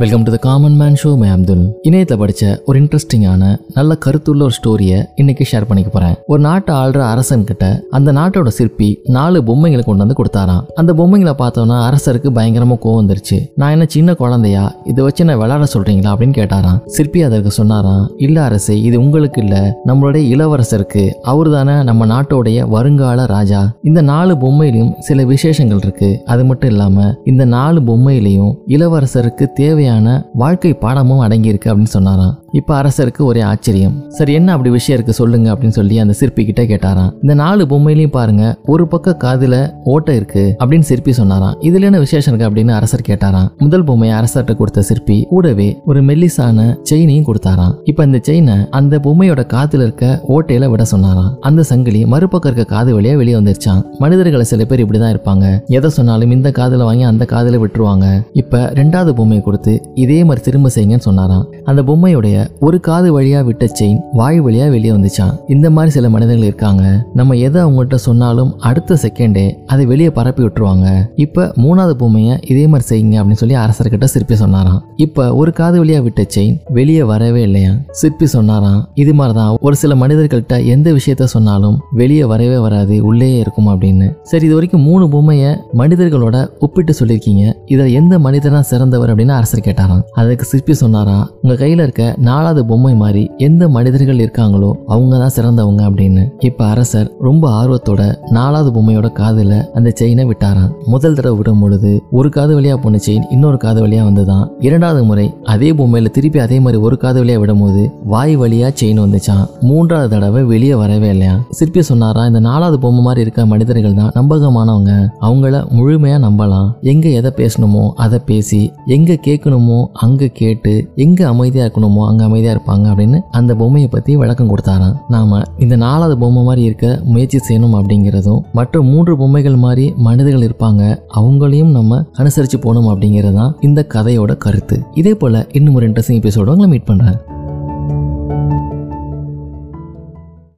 Welcome to the common man show மே அப்துல் இணையத்தில் படித்த ஒரு இன்ட்ரெஸ்டிங்கான நல்ல கருத்துள்ள ஒரு ஸ்டோரியை இன்னைக்கு ஷேர் பண்ணிக்க போகிறேன் ஒரு நாட்டை ஆள்ற அரசன் கிட்ட அந்த நாட்டோட சிற்பி நாலு பொம்மைகளை கொண்டு வந்து கொடுத்தாராம். அந்த பொம்மைங்களை பார்த்தோன்னா அரசருக்கு பயங்கரமாக கோவம் வந்துருச்சு. நான் என்ன சின்ன குழந்தையா? இதை வச்சு நான் விளாட சொல்கிறீங்களா அப்படின்னு கேட்டாராம். சிற்பி அதற்கு சொன்னாராம் இல்லை அரசே இது உங்களுக்கு இல்லை. நம்மளுடைய இளவரசருக்கு அவர் தானே நம்ம நாட்டோடைய வருங்கால ராஜா. இந்த நாலு பொம்மையிலையும் சில விசேஷங்கள் இருக்கு. அது மட்டும் இல்லாமல் இந்த நாலு பொம்மையிலையும் இளவரசருக்கு தேவையான வாழ்க்கை பாடமும் அடங்கியிருக்கு அப்படின்னு சொன்னாராம். இப்போ அரசருக்கு ஒரே ஆச்சரியம். சரி என்ன அப்படி விஷயம் இருக்கு சொல்லுங்க அப்படின்னு சொல்லி அந்த சிற்பி கிட்ட கேட்டாராம். இந்த நாலு பொம்மையிலையும் பாருங்க ஒரு பக்க காதுல ஓட்டை இருக்கு அப்படின்னு சிற்பி சொன்னாராம். இதுல என்ன விசேஷம் இருக்கு? அப்படின்னு அரசர் கேட்டாராம். முதல் பொம்மையை அரசர்கிட்ட கொடுத்த சிற்பி கூடவே ஒரு மெல்லிசான செயினையும் கொடுத்தாராம். இப்ப இந்த செயினை அந்த பொம்மையோட காதுல இருக்க ஓட்டையில விட சொன்னாராம். அந்த சங்கிலி மறுபக்கம் இருக்க காது வழியா வெளியே வந்துருச்சான் மனிதர்களை சில பேர் இப்படிதான் இருப்பாங்க. எதை சொன்னாலும் இந்த காதுல வாங்கி அந்த காதுல விட்டுருவாங்க. இப்ப ரெண்டாவது பொம்மையை கொடுத்து இதே மாதிரி திரும்ப செய்யுங்கன்னு சொன்னாராம். அந்த பொம்மையுடைய ஒரு காது வழியா விட்ட செயின் வாய் வழியா வெளியே வந்துச்சான். இந்த மாதிரி சில மனிதர்கள் இருக்காங்க. நம்ம எதை அவங்ககிட்ட சொன்னாலும் அடுத்த செகண்டே அதை வெளியே பரப்பி விட்டுருவாங்க. இப்ப மூணாவது பொம்மையை இதே மாதிரி செய்யுங்க அப்படின்னு சொல்லி அரசர்கிட்ட சிற்பி சொன்னாராம். இப்ப ஒரு காது வழியா விட்ட செயின் வெளியே வரவே இல்லையா சிற்பி சொன்னாராம் இது மாதிரிதான் ஒரு சில மனிதர்கள்ட்ட எந்த விஷயத்த சொன்னாலும் வெளியே வரவே வராது உள்ளே இருக்கும் அப்படின்னு. சரி இது வரைக்கும் மூணு பொம்மையை மனிதர்களோட ஒப்பிட்டு சொல்லியிருக்கீங்க. இதில் எந்த மனிதனா சிறந்தவர் அப்படின்னு அரசர் கேட்டாராம். அதுக்கு சிற்பி சொன்னாராம் உங்க கையில இருக்க நாலாவது பொம்மை மாதிரி எந்த மனிதர்கள் இருக்காங்களோ அவங்க தான் சிறந்தவங்க அப்படின்னு. இப்ப அரசர் ரொம்ப ஆர்வத்தோட நாலாவது பொம்மையோட காதுல அந்த செயினை விட்டாராம். முதல் தடவை விடும் பொழுது ஒரு காது வழியா போன செயின் இன்னொரு காது வழியா வந்துதான். இரண்டாவது முறை அதே பொம்மையில திருப்பி அதே மாதிரி ஒரு காது வழியா விடும்போது வாய் வழியா செயின் வந்துச்சான் மூன்றாவது தடவை வெளியே வரவே இல்லையா? சிற்பி சொன்னாரா இந்த நாலாவது பொம்மை மாதிரி இருக்க மனிதர்கள் தான் நம்பகமானவங்க. அவங்கள முழுமையா நம்பலாம். எங்க எதை பேசணுமோ அதை பேசி எங்க கேட்கணுமோ அங்க கேட்டு எங்க அமைதியா இருக்கணுமோ அங்க அமைதியாக இருப்பாங்க அப்படின்னு அந்த பொம்மையை பற்றி விளக்கம் கொடுத்தாராம். நாம இந்த நாலாவது பொம்மை மாதிரி இருக்க முயற்சி செய்யணும் அப்படிங்கிறதும் மற்ற மூன்று பொம்மைகள் மாதிரி மனிதர்கள் இருப்பாங்க அவங்களையும் நம்ம அனுசரித்து போகணும் அப்படிங்கிறது தான் இந்த கதையோட கருத்து. இதே போல் இன்னும் ஒரு இன்ட்ரெஸ்டிங் எபிசோட உங்களை மீட் பண்ணுறேன்